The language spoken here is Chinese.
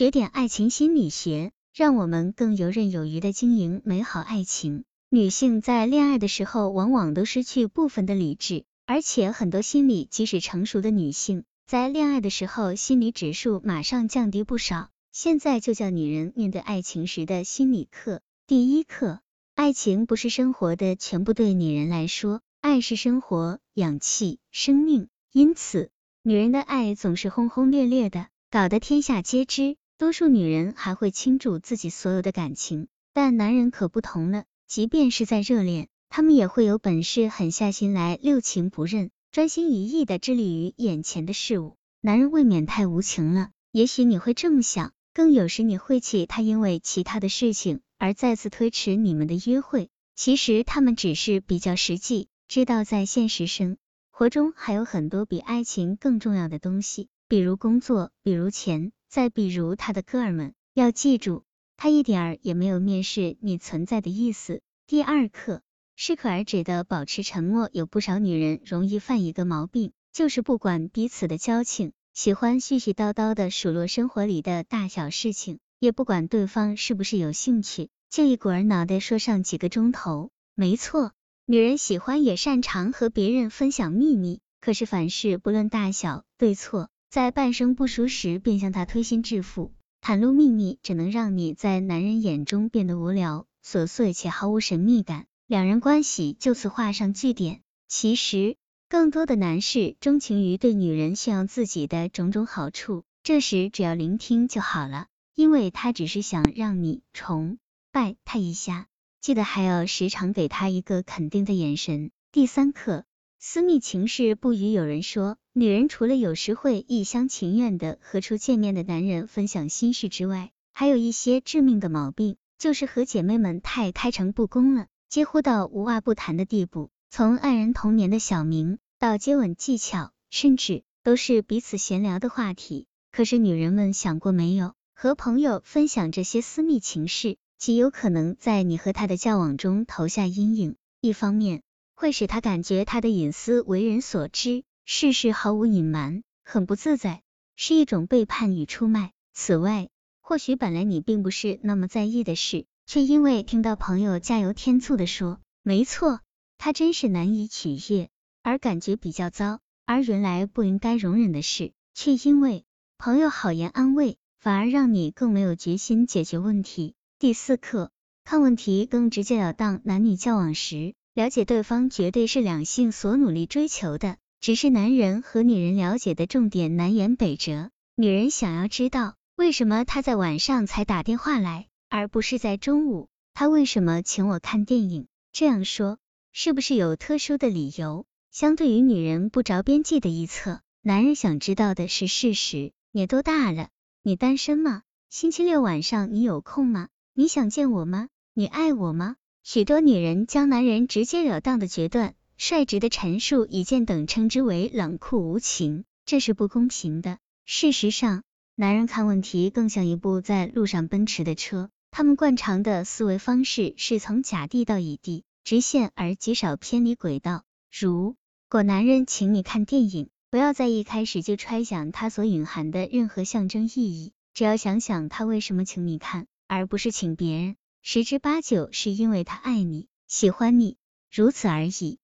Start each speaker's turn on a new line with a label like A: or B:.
A: 学点爱情心理学，让我们更游刃有余的经营美好爱情。女性在恋爱的时候，往往都失去部分的理智，而且很多心理即使成熟的女性，在恋爱的时候，心理指数马上降低不少。现在就教女人面对爱情时的心理课。第一课，爱情不是生活的全部，对女人来说，爱是生活、氧气、生命，因此，女人的爱总是轰轰烈烈的，搞得天下皆知。多数女人还会倾注自己所有的感情，但男人可不同了。即便是在热恋，他们也会有本事狠下心来，六情不认，专心一意的致力于眼前的事物。男人未免太无情了。也许你会这么想，更有时你会气他因为其他的事情而再次推迟你们的约会。其实他们只是比较实际，知道在现实生活中还有很多比爱情更重要的东西，比如工作，比如钱。再比如他的哥儿们，要记住，他一点儿也没有蔑视你存在的意思。第二课，适可而止的保持沉默。有不少女人容易犯一个毛病，就是不管彼此的交情，喜欢絮絮叨叨的数落生活里的大小事情，也不管对方是不是有兴趣，就一股儿脑袋说上几个钟头。没错，女人喜欢也擅长和别人分享秘密，可是凡事不论大小对错。在半生不熟时便向他推心置腹，袒露秘密，只能让你在男人眼中变得无聊、琐碎且毫无神秘感，两人关系就此画上句点。其实，更多的男士钟情于对女人炫耀自己的种种好处，这时只要聆听就好了，因为他只是想让你崇拜他一下，记得还要时常给他一个肯定的眼神。第三课。私密情事不与有人说。女人除了有时会一厢情愿的和初见面的男人分享心事之外，还有一些致命的毛病，就是和姐妹们太开诚布公了，几乎到无话不谈的地步。从爱人童年的小名到接吻技巧，甚至都是彼此闲聊的话题。可是女人们想过没有，和朋友分享这些私密情事，极有可能在你和他的交往中投下阴影。一方面，会使他感觉他的隐私为人所知，事事毫无隐瞒，很不自在，是一种背叛与出卖。此外，或许本来你并不是那么在意的事，却因为听到朋友加油添醋的说，没错，他真是难以取悦，而感觉比较糟。而原来不应该容忍的事，却因为朋友好言安慰，反而让你更没有决心解决问题。第四课，看问题更直截了当。男女交往时。了解对方绝对是两性所努力追求的，只是男人和女人了解的重点南辕北辙。女人想要知道为什么他在晚上才打电话来，而不是在中午？他为什么请我看电影？这样说是不是有特殊的理由？相对于女人不着边际的一侧，男人想知道的是事实。你多大了？你单身吗？星期六晚上你有空吗？你想见我吗？你爱我吗？许多女人将男人直截了当的决断、率直的陈述、一见等称之为冷酷无情，这是不公平的。事实上，男人看问题更像一部在路上奔驰的车，他们惯常的思维方式是从甲地到乙地，直线而极少偏离轨道。如果男人请你看电影，不要在一开始就揣想他所隐含的任何象征意义，只要想想他为什么请你看，而不是请别人。十之八九是因为他爱你、喜欢你，如此而已。